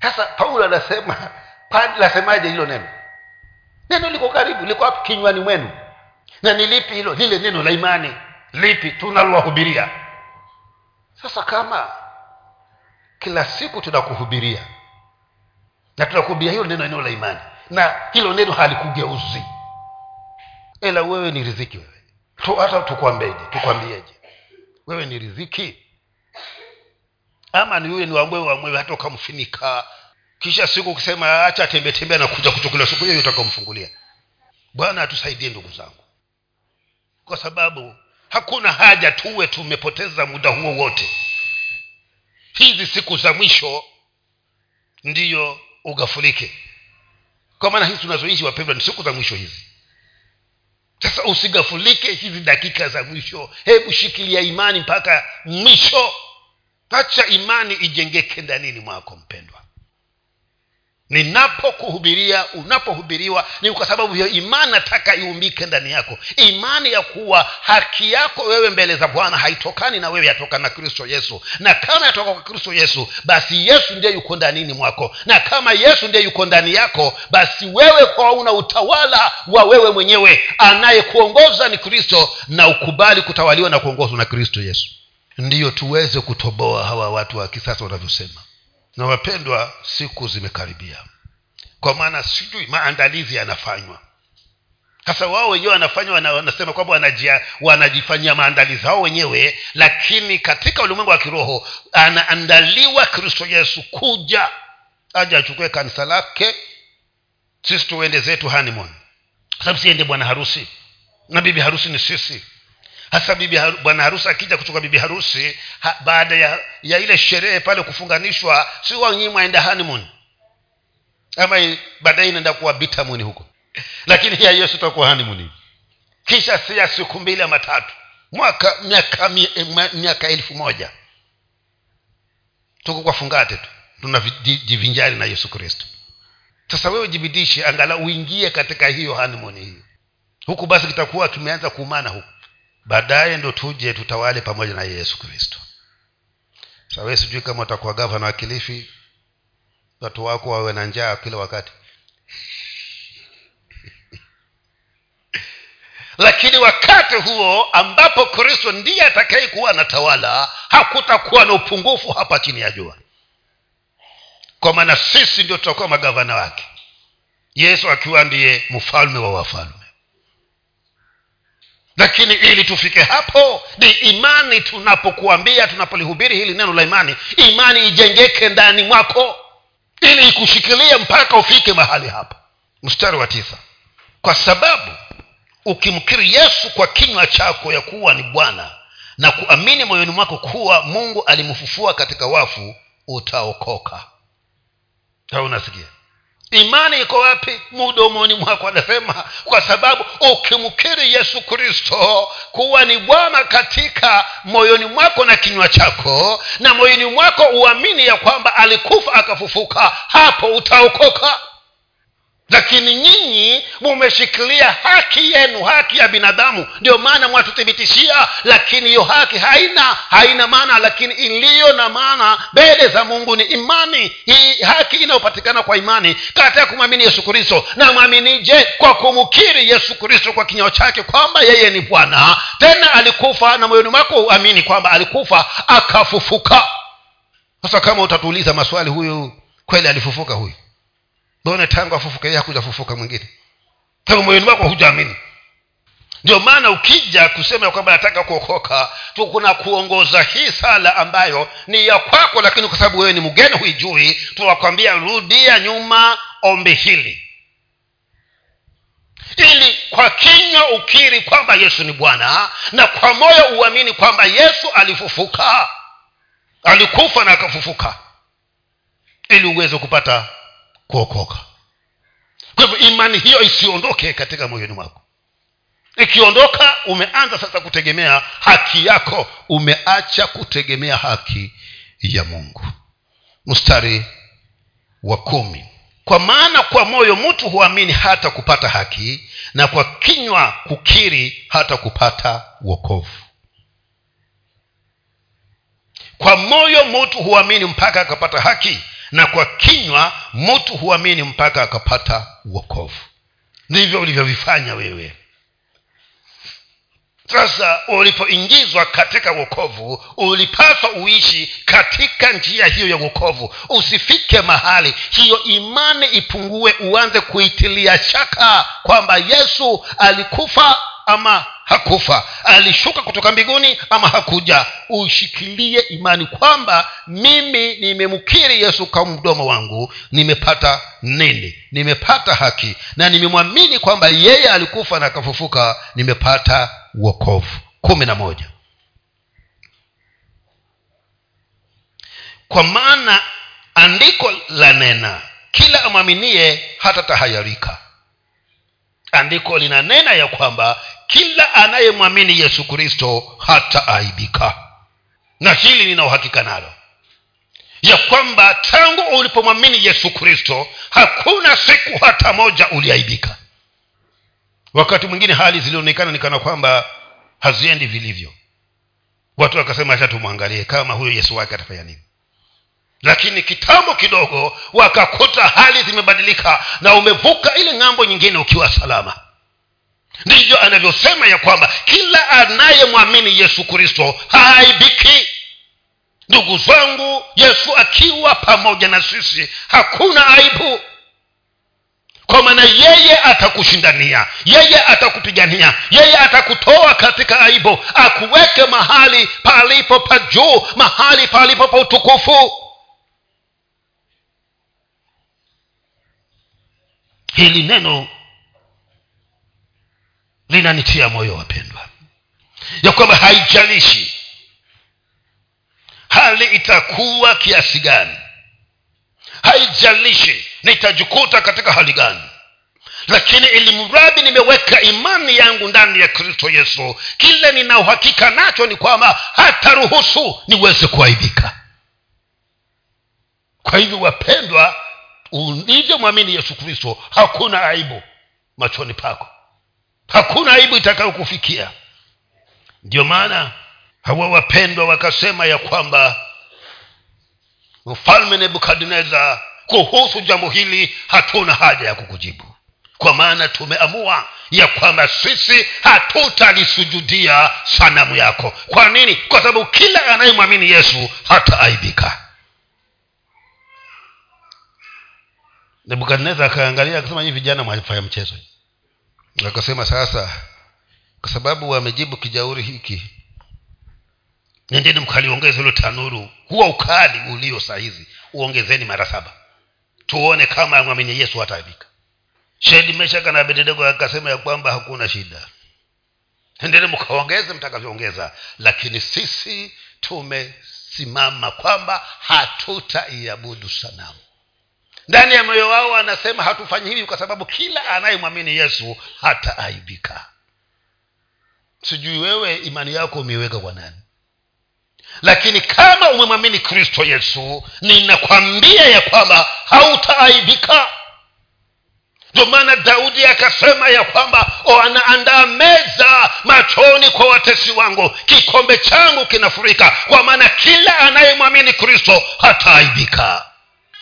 A: Sasa paulo anasema lasemaje hilo neno? Neno liko karibu liko kinywani mwenu. Na ni lipi hilo? Lile neno la imani. Lipi? Tunalowahubiria sasa kama kila siku tunakuhubiria na tunakuhubiria hilo neno eneo la imani na hilo neno halikugeuzi ila wewe ni riziki wewe. Tu, hata tukwambeje tukwambieje wewe ni riziki? Ama ni yule ni wamwewe wamwewe hata ukamfinika? Kisha siku ukisema acha tembetembea na kuja kuchukuliwa siku hiyo utakamfungulia bwana atusaidie ndugu zangu kwa sababu hakuna haja tuwe tumepoteza muda huo wote. Hizi siku za mwisho ndiyo ugafulike kwa maana hizi tunazoishi wapendwa ni siku za mwisho hizi. Sasa usigafulike hizi dakika za mwisho. Hebu shikilia imani mpaka mwisho. Hacha imani ijengeke ndanini mwako mpendwa ninapokuhubiria unapohubiriwa ni kwa sababu hiyo imani nataka iumbike ndani yako. Imani ya kuwa haki yako wewe mbele za bwana haitokani na wewe yatokana na kristo yesu. Na kama yatoka kwa kristo yesu basi yesu ndiye yuko ndanini mwako. Na kama yesu ndiye yuko ndani yako basi wewe kwa una utawala wa wewe mwenyewe. Anayekuongoza ni kristo na ukubali kutawaliwa na kuongozwa na kristo yesu. Ndiyo tuweze kutoboa hawa watu wa kisasa wanavyosema na wapendwa siku zimekaribia. Kwa maana sijui maandalizi yanafanywa. Sasa wao wenyewe wanafanywa wanasema kwamba wanajifanyia maandalizi hao wenyewe lakini katika ulimwengu wa kiroho anaandaliwa kristo yesu kuja aje achukue kanisa lake sisi tuende zetu hanimon sababu siende bwana harusi. Na bibi harusi ni sisi hasa bibi bwana harusi akija kutoka bibi harusi ha, baada ya ya ile sherehe pale kufunganishwa si wanyii mwaenda ama baadaye inaenda kuwa bitamuni huko. Lakini ya yesu takuwa honeymoon. Kisha si siku mbili ama tatu. Mwaka miaka miaka elfu moja. Tuko kwa fungate tu. Tunajivinjari na yesu kristo. Sasa wewe jibidishe angala uingie katika hiyo honeymoon hiyo huku basi kitakuwa kimeanza kuumana huku baadaye ndo tuje tutawale pamoja na yesu kristo. Sawe sijui kama utakuwa gavana wa kilifi watu wako wawe na njaa kila wakati. Lakini wakati huo ambapo kristo ndiye atakayekuwa anatawala hakutakuwa na upungufu hapa chini ya jua. Kwa maana sisi ndio tutakuwa magavana wake. Yesu akiwa ndiye mfalme wa wafalme lakini ili tufike hapo ni imani tunapokuambia tunapolihubiri hili neno la imani imani ijengeke ndani mwako ili ikushikilie mpaka ufike mahali hapa. Mstari wa tisa. Kwa sababu ukimkiri yesu kwa kinywa chako ya kuwa ni bwana na kuamini moyoni mwako kuwa mungu alimfufua katika wafu utaokoka. Unasikia imani iko wapi? Mudomoni mwako anasema. Kwa sababu ukimkiri yesu kristo kuwa ni bwana katika moyoni mwako na kinywa chako na moyoni mwako uamini ya kwamba alikufa akafufuka hapo utaokoka lakini nyinyi mumeshikilia haki yenu haki ya binadamu. Ndio maana mwatuthibitishia lakini hiyo haki haina haina maana lakini iliyo na maana mbele za mungu ni imani. Hii haki inayopatikana kwa imani. Katika kumwamini yesu kristo na mwaminije kwa kumkiri yesu kristo kwa kinyao chake kwamba yeye ni bwana. Tena alikufa na moyoni mwako uamini kwamba alikufa akafufuka. Sasa kama utatuuliza maswali huyu kweli alifufuka huyu mbona tangu afufuka yeye hakujafufuka mwingine. Tangu moyoni mwako hujaamini. Ndio maana ukija kusema ya kwamba nataka kuokoka tu kuna kuongoza hii sala ambayo ni ya kwako lakini kwa sababu wewe ni mgeni huijui tunakwambia rudia nyuma ombi hili. Ili kwa kinywa ukiri kwamba yesu ni bwana na kwa moyo uamini kwamba yesu alifufuka. Alikufa na akafufuka. Ili uweze kupata kuokoka. Kwa hivyo imani hiyo isiondoke katika moyoni mwako. Ikiondoka umeanza sasa kutegemea haki yako. Umeacha kutegemea haki ya mungu. Mstari wa kumi. Kwa maana kwa moyo mtu huamini hata kupata haki na kwa kinywa kukiri hata kupata wokovu. Kwa moyo mtu huamini mpaka akapata haki na kwa kinywa mtu huamini mpaka akapata uokovu ndivyo ulivyovifanya wewe. Sasa ulipoingizwa katika wokovu ulipaswa uishi katika njia hiyo ya wokovu. Usifike mahali hiyo imani ipungue uanze kuitilia shaka kwamba yesu alikufa ama hakufa. Alishuka kutoka mbinguni ama hakuja. Ushikilie imani kwamba mimi nimemkiri yesu kwa mdomo wangu. Nimepata nini? Nimepata haki. Na nimemwamini kwamba yeye alikufa na akafufuka. Nimepata uokovu kumi na moja. Kwa maana andiko la nena kila amwaminie hata tahayarika andiko linanena ya kwamba kila anayemwamini yesu kristo hata aibika. Na hili nina uhakika nalo. Ya kwamba tangu ulipomwamini yesu kristo hakuna siku hata moja uliaibika. Wakati mwingine hali zilionekana nikana kwamba haziendi vilivyo. Watu wakasema acha tumwangalie kama huyo yesu wake atafanya nini. Lakini kitambo kidogo wakakuta hali zimebadilika na umevuka ile ng'ambo nyingine ukiwa salama ndivyo anavyosema ya kwamba kila anayemwamini yesu kristo haaibiki ndugu zangu yesu akiwa pamoja na sisi hakuna aibu. Kwa maana yeye atakushindania yeye atakupigania yeye atakutoa katika aibu akuweke mahali palipo pa juu mahali palipo pa utukufu. Hili neno linanitia moyo wapendwa. Ya kwamba haijalishi hali itakuwa kiasi gani. Haijalishi nitajikuta katika hali gani. Lakini ilimradi nimeweka imani yangu ndani ya kristo yesu kile nina uhakika nacho ni kwamba hataruhusu niweze kuaibika. Kwa hivyo wapendwa ulivyomwamini yesu kristo hakuna aibu machoni pako hakuna aibu itakayokufikia. Ndio maana hawa wapendwa wakasema ya kwamba mfalme nebukadnezar kuhusu jambo hili hatuna haja ya kukujibu. Kwa maana tumeamua ya kwamba sisi hatutalisujudia sanamu yako. Kwa nini? Kwa sababu kila anayemwamini yesu hataaibika. Nebukadnezar akaangalia akasema hii vijana mwafanya mchezo akasema sasa kwa sababu wamejibu kijauri hiki nendeni mkaliongeze hilo tanuru huwa ukali ulio sahizi uongezeni mara saba. Tuone kama mwamini yesu hataabika. Shedi meshaka na abednego akasema ya kwamba hakuna shida. Endeni mkaongeze mtakavyoongeza lakini sisi tumesimama kwamba hatutaiabudu sanamu ndani ya moyo wao anasema hatufanyi hivi kwa sababu kila anayemwamini yesu hataaibika. Sijui wewe imani yako umeiweka kwa nani? Lakini kama umemwamini kristo yesu ninakwambia ya kwamba hautaaibika. Ndio maana daudi akasema ya kwamba anaandaa meza machoni kwa watesi wangu. Kikombe changu kinafurika kwa maana kila anayemwamini kristo hataaibika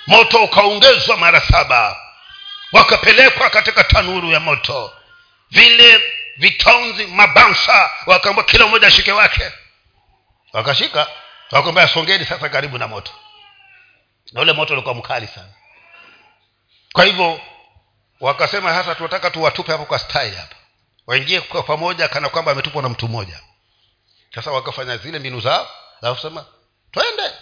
A: moto ukaongezwa mara saba. Wakapelekwa katika tanuru ya moto. Vile vitonzi mabansa wakaambia kila mmoja ashike wake. Wakashika wakaambia songeni sasa karibu na moto. Na ule moto ulikuwa mkali sana. Kwa hivyo wakasema sasa tunataka tuwatupe hapo kwa style hapa. Waingie kwa pamoja kana kwamba ametupwa na mtu mmoja. Sasa wakafanya zile mbinu zao alafu twende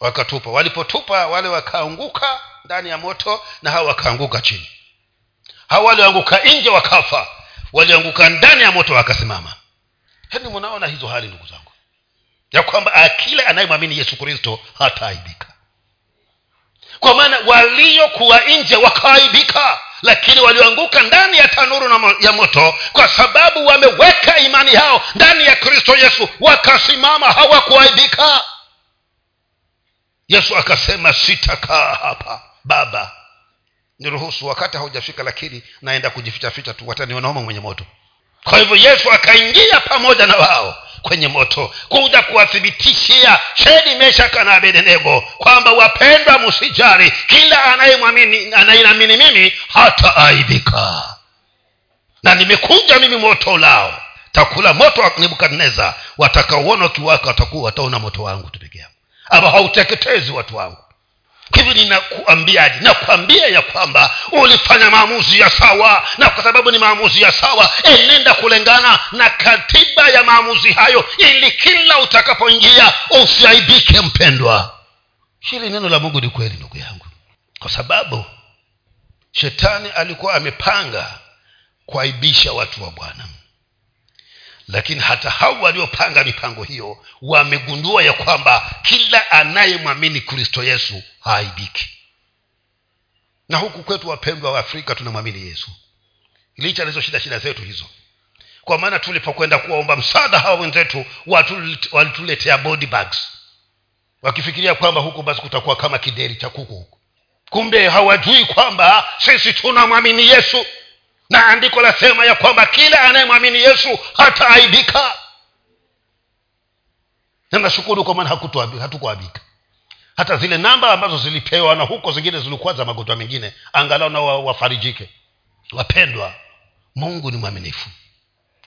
A: wakatupa. Walipotupa wale wakaanguka ndani ya moto na hawa wakaanguka chini. Hawa walioanguka nje wakafa. Walioanguka ndani ya moto wakasimama. Heni mnaona hizo hali ndugu zangu. Ya kwamba akile anayemwamini yesu kristo hataaibika. Kwa maana waliokuwa nje wakaaibika lakini walioanguka ndani ya tanuru ya moto kwa sababu wameweka imani yao ndani ya kristo yesu wakasimama hawakuaibika yesu akasema sitakaa hapa baba. Niruhusu wakati haujafika lakini naenda kujifichaficha tu watanionoma mwenye moto. Kwa hivyo yesu akaingia pamoja na wao kwenye moto kuja kuwathibitishia shedi meshaka na abednego kwamba wapendwa msijali. Kila anayemwamini mimi hata aibika na nimekuja mimi moto lao. Takula moto wa nebukadneza watakaouona ukiwaka watakuwa wataona moto wangu tu ama hauteketezi watu wangu. Hivi ninakuambiaje? Nakuambia ya kwamba ulifanya maamuzi ya sawa na kwa sababu ni maamuzi ya sawa enenda kulengana na katiba ya maamuzi hayo ili kila utakapoingia usiaibike mpendwa. Hili neno la mungu ni kweli ndugu yangu kwa sababu shetani alikuwa amepanga kuaibisha watu wa bwana lakini hata hao waliopanga mipango hiyo wamegundua ya kwamba kila anayemwamini kristo yesu haaibiki na huku kwetu wapendwa wa afrika tunamwamini yesu. Licha nahizo shida shida zetu hizo. Kwa maana tulipokwenda kuwaomba msaada hawa wenzetu walituletea body bags. Wakifikiria kwamba huku basi kutakuwa kama kideri cha kuku kumbe hawajui kwamba sisi tunamwamini yesu na andiko lasema ya kwamba kila anayemwamini yesu hataaibika. Na nashukuru kwa maana hatukuabika hata zile namba ambazo zilipewa na huko zingine zilikuwa za magonjwa mengine angalau na wafarijike. Wapendwa mungu ni mwaminifu.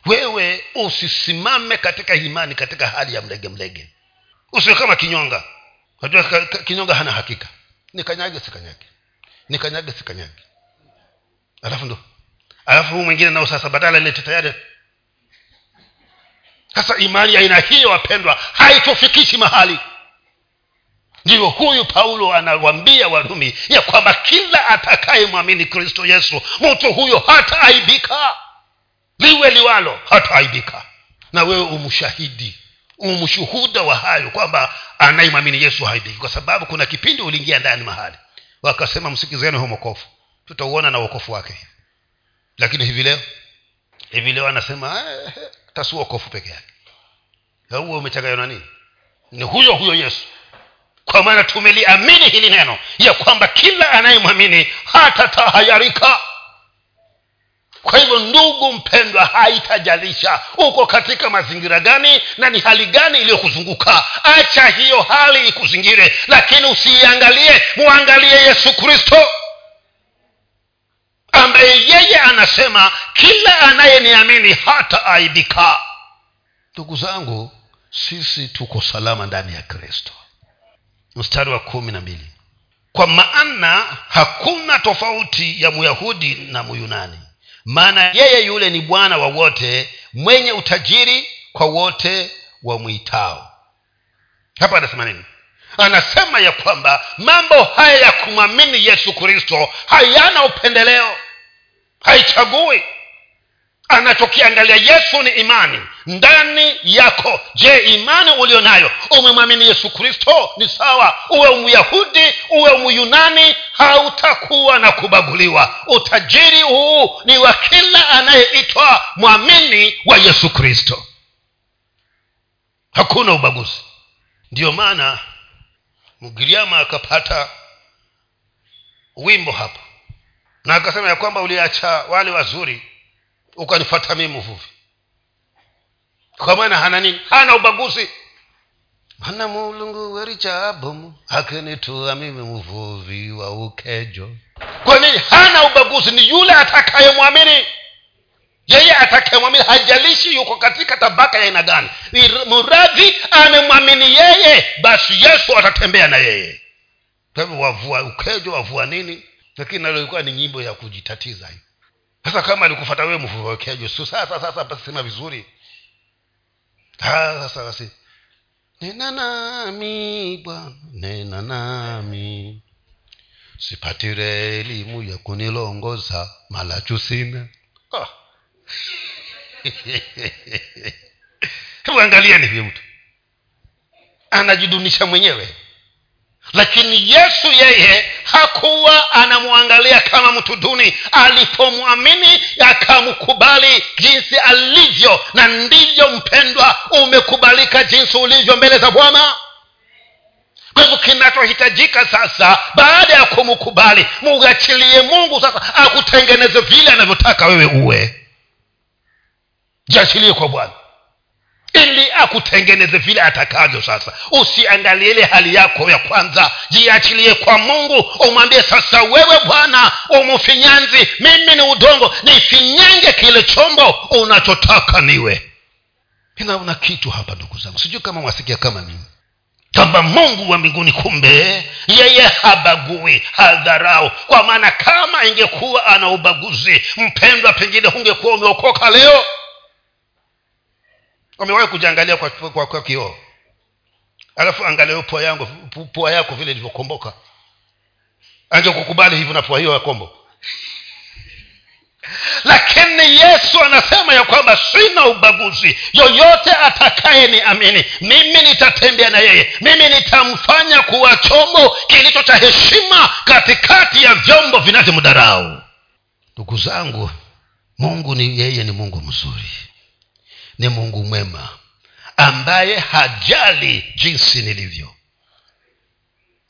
A: Wewe usisimame katika imani katika hali ya mlege mlege. Usiwe kama kinyonga. Najua kinyonga hana hakika. Nikanyage sikanyage nikanyage sikanyage alafu ndo alafu huu mwingine nao sasa badala lete tayari. Sasa imani aina hiyo wapendwa haitufikishi mahali. Ndiyo huyu paulo anawambia warumi ya kwamba kila atakayemwamini kristo yesu mtu huyo hataaibika. Liwe liwalo hataaibika. Na wewe umshahidi umshuhuda wa hayo kwamba anayemwamini yesu haaibiki. Kwa sababu kuna kipindi uliingia ndani mahali. Wakasema msikizeni homokofu tutauona na uokofu wake lakini hivi leo hivi leo anasema tasua kofu peke yake. Huo umechanganywa na nini? Ni huyo huyo yesu. Kwa maana tumeliamini hili neno ya kwamba kila anayemwamini hatatahayarika. Kwa hivyo ndugu mpendwa haitajalisha uko katika mazingira gani na ni hali gani iliyokuzunguka. Acha hiyo hali ikuzingire lakini usiiangalie mwangalie yesu kristo ambaye yeye anasema kila anayeniamini hata aibika. Ndugu zangu sisi tuko salama ndani ya kristo. Mstari wa kumi na mbili. Kwa maana hakuna tofauti ya myahudi na myunani. Maana yeye yule ni bwana wa wote mwenye utajiri kwa wote wamwitao. Hapa anasema nini? Anasema ya kwamba mambo haya ya kumwamini yesu kristo hayana upendeleo haichagui. Anachokiangalia yesu ni imani. Ndani yako. Je imani ulio nayo umemwamini yesu kristo? Ni sawa. Uwe myahudi uwe myunani hautakuwa na kubaguliwa. Utajiri huu ni wa kila anayeitwa mwamini wa yesu kristo. Hakuna ubaguzi. Ndiyo maana mgiriama akapata wimbo hapa na akasema ya kwamba uliacha wale wazuri ukanifata mii mvuvi kwa maana hana nini? Hana ubaguzi. Mana mulungu werichabomu akinitua mimi mvuvi wa ukejo. Kwa nini hana ubaguzi? Ni yule atakayemwamini. Yeye atakayemwamini hajalishi yuko katika tabaka ya aina gani. Mradhi amemwamini yeye basi yesu atatembea na yeye. Kwa hivyo wavua ukejo wavua nini lakini nalo ilikuwa ni nyimbo ya kujitatiza hiyo. Sasa kama alikufata wewe mvukejo yesu sasa sasa pasema vizuri. Sasa basi nena nami bwana nena nami. Sipatire elimu ya kunilongoza malachu sina oh. hebu angalieni huyo mtu. Anajidunisha mwenyewe lakini yesu yeye hakuwa anamwangalia kama mtu duni. Alipomwamini akamkubali jinsi alivyo na ndivyo mpendwa umekubalika jinsi ulivyo mbele za bwana. Kwa hivyo kinachohitajika sasa baada ya kumkubali muachilie mungu sasa akutengeneze vile anavyotaka wewe uwe. Jiachilie kwa bwana ili akutengeneze vile atakavyo sasa. Usiangalie ile hali yako ya kwanza. Jiachilie kwa mungu. Umwambie sasa wewe bwana umufinyanzi. Mimi ni udongo. Nifinyange kile chombo unachotaka niwe. Inaona kitu hapa ndugu zangu. Sijui kama mwasikia kama mimi kwamba mungu wa mbinguni kumbe yeye habagui hadharau. Kwa maana kama ingekuwa ana ubaguzi mpendwa pengine hungekuwa umeokoka leo umewahi kujiangalia kwa, kwa, kwa kioo. Alafu angalia pua yangu pua yako vile ilivyokomboka. Anje kukubali hivyo na pua hiyo ya kombo. Lakini yesu anasema ya kwamba sina ubaguzi. Yoyote atakaye ni amini mimi nitatembea na yeye. Mimi nitamfanya kuwa chombo kilicho cha heshima katikati ya vyombo vinavyomdarau ndugu zangu mungu ni yeye ni mungu mzuri ni mungu mwema ambaye hajali jinsi nilivyo.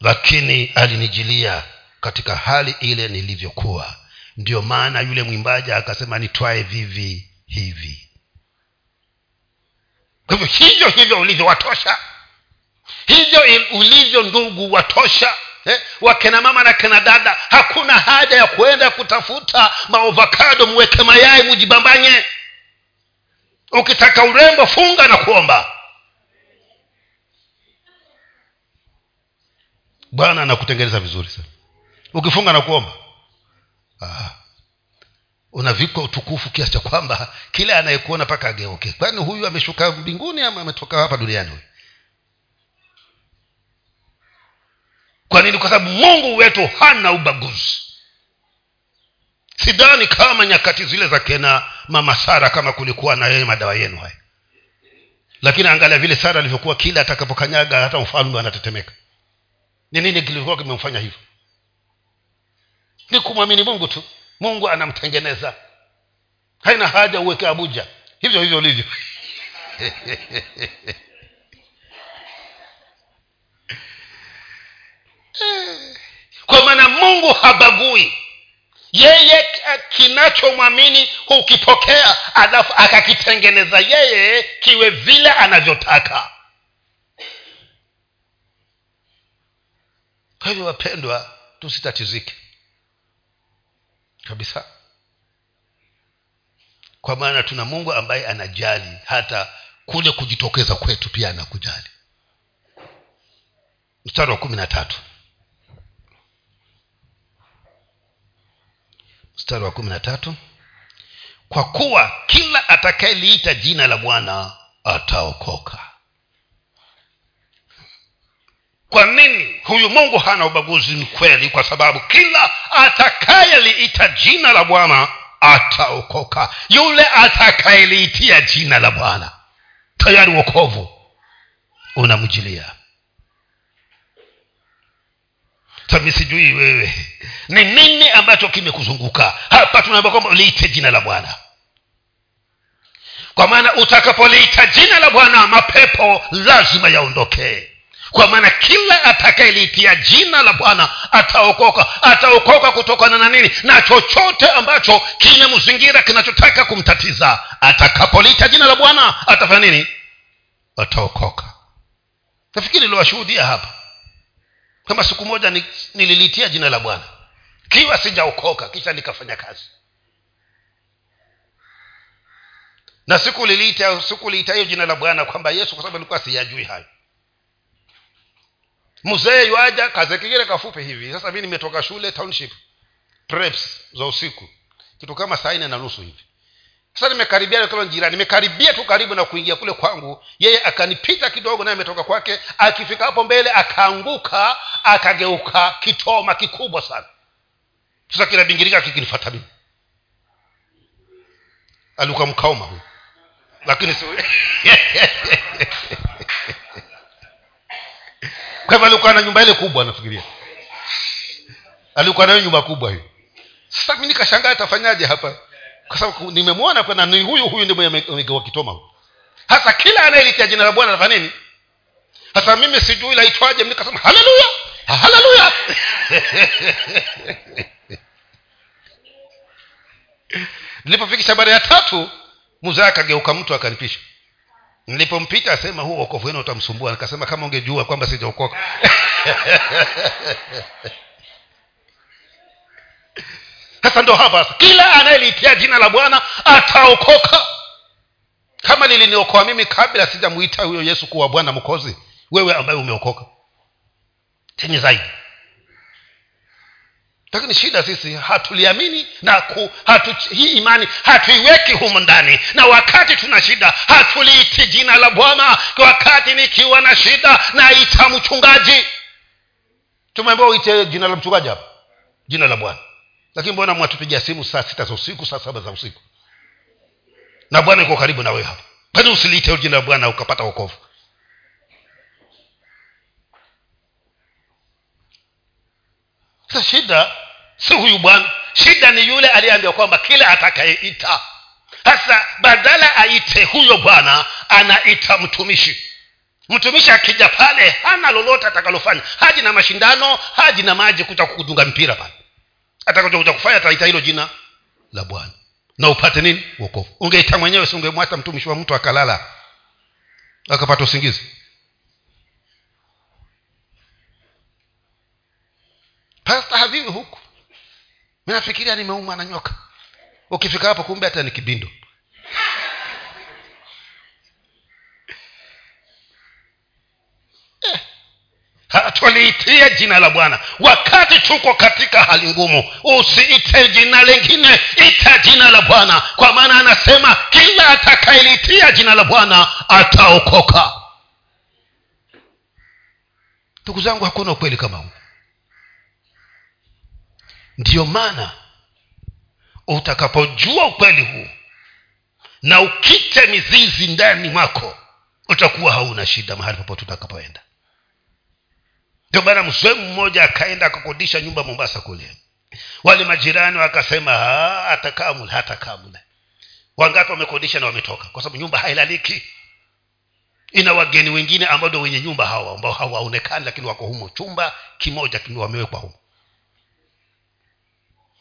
A: Lakini alinijilia katika hali ile nilivyokuwa. Ndio maana yule mwimbaji akasema nitwae vivi hivi. Kwa hivyo hivyo hivyo ulivyo watosha hivyo ulivyo ndugu watosha eh? wakena mama na kena dada hakuna haja ya kuenda kutafuta maovakado mweke mayai mujibambanye ukitaka urembo funga na kuomba. Bwana anakutengeneza vizuri sana. Ukifunga na kuomba ah. unavikwa utukufu kiasi cha kwamba kila anayekuona mpaka ageuke. Kwani huyu ameshuka mbinguni ama ametoka hapa duniani huyu? Kwa nini? Kwa sababu mungu wetu hana ubaguzi. Sidhani kama nyakati zile za kena mama sara kama kulikuwa na yeye madawa yenu haya. Lakini angalia vile sara alivyokuwa kila atakapokanyaga hata mfalme anatetemeka. Ni nini kilikuwa kimemfanya hivyo? Ni kumwamini mungu tu. Mungu anamtengeneza. Haina haja uweke abuja. Hivyo hivyo ulivyo. Kwa maana mungu habagui yeye kinachomwamini hukipokea alafu akakitengeneza yeye kiwe vile anavyotaka. Kwa hivyo wapendwa tusitatizike. Kabisa. Kwa maana tuna mungu ambaye anajali hata kule kujitokeza kwetu pia anakujali. Mstari wa kumi na tatu mstari wa kumi na tatu. Kwa kuwa kila atakayeliita jina la bwana ataokoka. Kwa nini huyu mungu hana ubaguzi ni kweli? Kwa sababu kila atakayeliita jina la bwana ataokoka. Yule atakayeliitia jina la bwana tayari wokovu unamjilia sami sijui wewe. Ni nini ambacho kimekuzunguka? Hapa tunaambia kwamba liite jina la bwana. Kwa maana utakapoliita jina la bwana mapepo lazima yaondokee kwa maana kila atakayeliitia jina la bwana ataokoka. Ataokoka kutokana na nini? Na chochote ambacho kimemzingira kinachotaka kumtatiza. Atakapoliita jina la bwana atafanya nini? Ataokoka. Nafikiri iliwashuhudia hapa kama siku moja nililitia jina la bwana. Kiwa sijaokoka kisha nikafanya kazi. Na sikuliita sikuliita hiyo jina la bwana kwamba yesu kwa sababu nilikuwa siyajui hayo. Mzee yuaja kazi kingine kafupi hivi. Sasa mi nimetoka shule township preps za usiku. Kitu kama saa nne na nusu hivi sasa nimekaribia kama jirani nimekaribia tu karibu na kuingia kule kwangu. Yeye akanipita kidogo naye ametoka kwake akifika hapo mbele akaanguka akageuka kitoma kikubwa sana. Sasa kinabingirika kikinifata mimi. Alikuwa mkaoma huyu. Lakini si kwa hivyo alikuwa na nyumba ile kubwa nafikiria. Alikuwa nayo nyumba kubwa hiyo. Sasa mi nikashangaa atafanyaje hapa kwa sababu nimemwona pana ni huyu huyu ndi amegewa kitoma hasa kila anayelitia jina la bwana anafanya nini? Hasa mimi sijui laitwaje nikasema haleluya! Haleluya! Nilipofikisha bara ya tatu mzee akageuka mtu akanipisha. Nilipompita asema huo wokovu wenu utamsumbua. Nikasema kama ungejua kwamba sijaokoka sasa ndo hapa sasa. Kila anayeliitia jina la bwana ataokoka. Kama liliniokoa mimi kabla sijamuita huyo yesu kuwa bwana mkozi wewe ambaye umeokoka. Chenye zaidi. Lakini shida sisi hatuliamini na ku, hatu, hii imani hatuiweki humu ndani. Na wakati tuna shida hatuliiti jina la bwana. Wakati nikiwa na shida naita mchungaji. Tumeambiwa uite jina la mchungaji hapa. Jina la bwana lakini mbona mwatupigia simu saa sita za usiku saa saba za usiku? Na bwana iko karibu na wewe hapa. Kwani usiliite jina la bwana ukapata wokovu. Sasa shida si huyu bwana. Shida ni yule aliyeambia kwamba kila atakayeita sasa badala aite huyo bwana anaita mtumishi. Mtumishi akija pale hana lolote atakalofanya. Haji na mashindano haji na maji kuta kudunga mpira pale atakachokuja kufanya ataita hilo jina la bwana. Na upate nini? Wokovu. Ungeita mwenyewe si ungemwacha mtumishi wa mtu akalala akapata usingizi. Pasta haviwi huku? Minafikiria nimeumwa na nyoka. Ukifika hapo kumbe hata ni kibindo twaliitia jina la bwana. Wakati tuko katika hali ngumu usiite jina lingine ita jina la bwana. Kwa maana anasema kila atakayeliitia jina la bwana ataokoka. Ndugu zangu hakuna ukweli kama huu. Ndiyo maana utakapojua ukweli huu na ukite mizizi ndani mwako utakuwa hauna shida mahali popote utakapoenda ndio maana mswemu mmoja akaenda akakodisha nyumba mombasa kule. Wale majirani wakasema hatakaa mule wangapi wamekodisha na wametoka? Kwa sababu nyumba hailaliki. Ina wageni wengine ambao ndio wenye nyumba hawa ambao hawaonekani lakini wako humo. Chumba kimoja wamewekwa humo.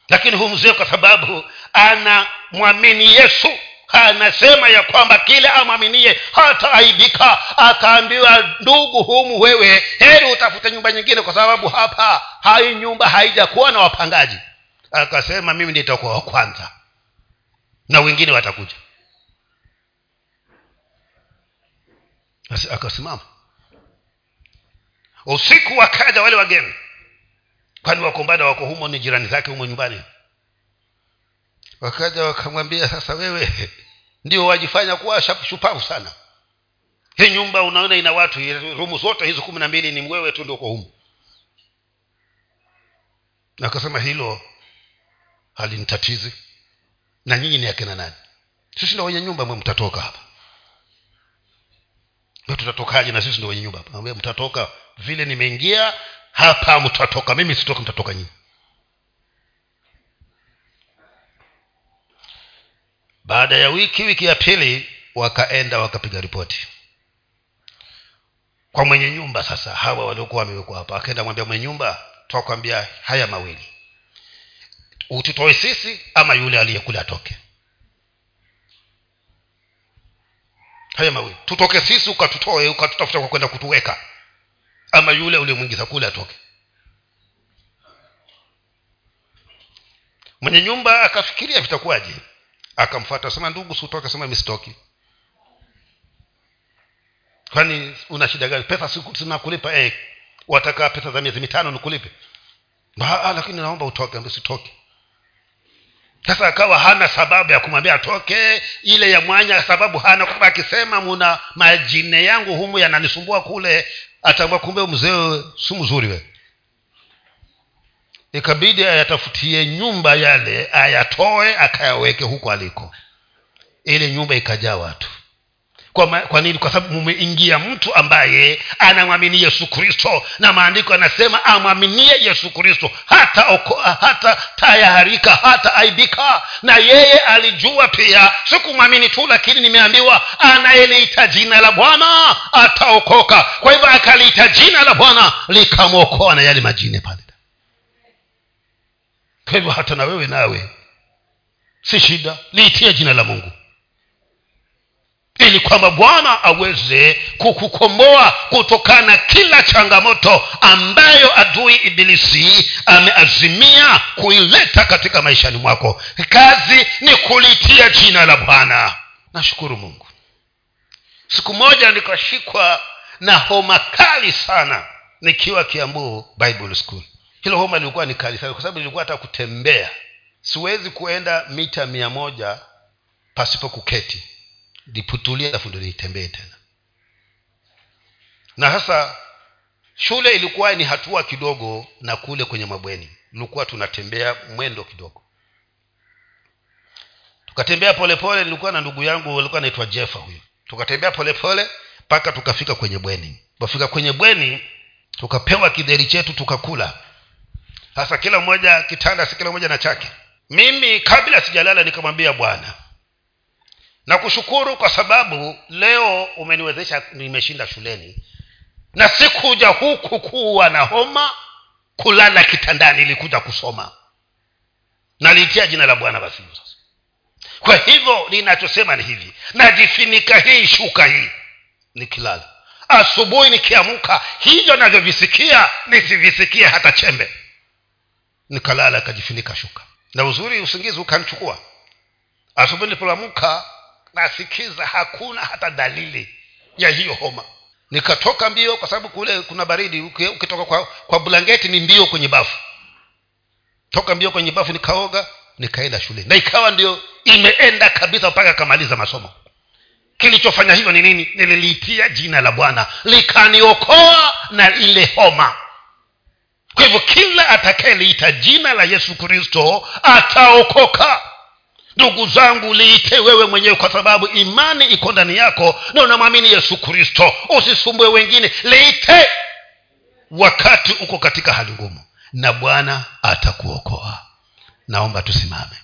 A: Lakini huu mzee kwa sababu anamwamini yesu anasema ya kwamba kile amwaminie hataaibika akaambiwa ndugu humu wewe heri utafute nyumba nyingine kwa sababu hapa hai nyumba haijakuwa na wapangaji. Akasema mimi nitakuwa wa kwanza na wengine watakuja. Akasimama. Usiku wakaja wale wageni. Kwani wakombada wako humo ni jirani zake humo nyumbani? Wakaja wakamwambia sasa wewe ndio wajifanya kuwa shupavu sana. Hii nyumba unaona ina watu rumu zote hizo kumi na mbili ni mwewe tu ndio humu. Akasema hilo halinitatizi. Na nyinyi ni akina nani? Sisi ndo wenye nyumba mwe mtatoka hapa. Tutatokaje na sisi ndo wenye nyumba mtatoka vile nimeingia hapa mtatoka. Mimi sitoka mtatoka nyinyi baada ya wiki wiki ya pili wakaenda wakapiga ripoti. Kwa mwenye nyumba sasa hawa waliokuwa wamewekwa hapa akaenda mwambia mwenye nyumba twakwambia haya mawili. Ututoe sisi ama yule aliyekule atoke. Haya mawili. Tutoke sisi ukatutoe ukatutafuta kwa kwenda kutuweka. Ama yule uliyemwingiza kule atoke. Mwenye nyumba akafikiria vitakuwaje akamfuata sema ndugu siutoke sema mistoki kwani una shida gani? Pesa sinakulipa eh, wataka pesa za miezi mitano nikulipe? Lakini naomba utoke. Sitoke sasa akawa hana sababu ya kumwambia atoke ile ya mwanya sababu hana kwamba akisema muna majine yangu humu yananisumbua kule atambua kumbe mzee si mzuri we ikabidi ayatafutie nyumba yale ayatoe akayaweke huko aliko. Ile nyumba ikajaa watu. Kwa, ma, kwa nini? Kwa sababu mumeingia mtu ambaye anamwamini yesu kristo na maandiko anasema amwaminie yesu kristo. Hata okoa hata tayaharika hata aibika. Na yeye alijua pia sikumwamini tu lakini nimeambiwa anayeliita jina la bwana ataokoka. Kwa hivyo akaliita jina la bwana likamwokoa na yale majine pale kwa hivyo hata na wewe nawe si shida liitie jina la mungu. Ili kwamba bwana aweze kukukomboa kutokana kila changamoto ambayo adui ibilisi ameazimia kuileta katika maishani mwako. Kazi ni kulitia jina la bwana. Nashukuru mungu. Siku moja nikashikwa na homa kali sana nikiwa kiambuu bible school hilo homa lilikuwa ni kali sana kwa sababu nilikuwa hata kutembea. Siwezi kuenda mita mia moja pasipo kuketi. Niputulie alafu ndo nitembee tena. Na sasa shule ilikuwa ni hatua kidogo na kule kwenye mabweni. Nilikuwa tunatembea mwendo kidogo. Tukatembea polepole nilikuwa na ndugu yangu alikuwa anaitwa jefa huyo tukatembea polepole mpaka tukafika kwenye bweni. Tukafika kwenye bweni tukapewa kidheri chetu tukakula sasa kila mmoja kitanda si kila mmoja na chake. Mimi kabla sijalala nikamwambia bwana. Nakushukuru kwa sababu leo umeniwezesha nimeshinda shuleni. Na sikuja huku kuwa na homa kulala kitandani ilikuja kusoma. Naliitia jina la bwana basi kwa hivyo ninachosema ni hivi. Najifinika hii shuka hii. Nikilala. Asubuhi nikiamka hivyo navyovisikia nisivisikie hata chembe nikalala akajifunika shuka. Na uzuri usingizi ukanichukua. Asubuhi nilipoamka nasikiza hakuna hata dalili ya hiyo homa. Nikatoka mbio kwa sababu kule kuna baridi. Ukitoka kwa, kwa blanketi ni mbio kwenye bafu. Toka mbio kwenye bafu nikaoga nikaenda shule. Na ikawa ndio imeenda kabisa mpaka akamaliza masomo. Kilichofanya hivyo ni nini? Nililiitia jina la bwana. Likaniokoa na ile homa kwa hivyo kila atakayeliita jina la yesu kristo ataokoka. Ndugu zangu liite wewe mwenyewe kwa sababu imani iko ndani yako na unamwamini yesu kristo. Usisumbue wengine liite wakati uko katika hali ngumu na bwana atakuokoa. Naomba tusimame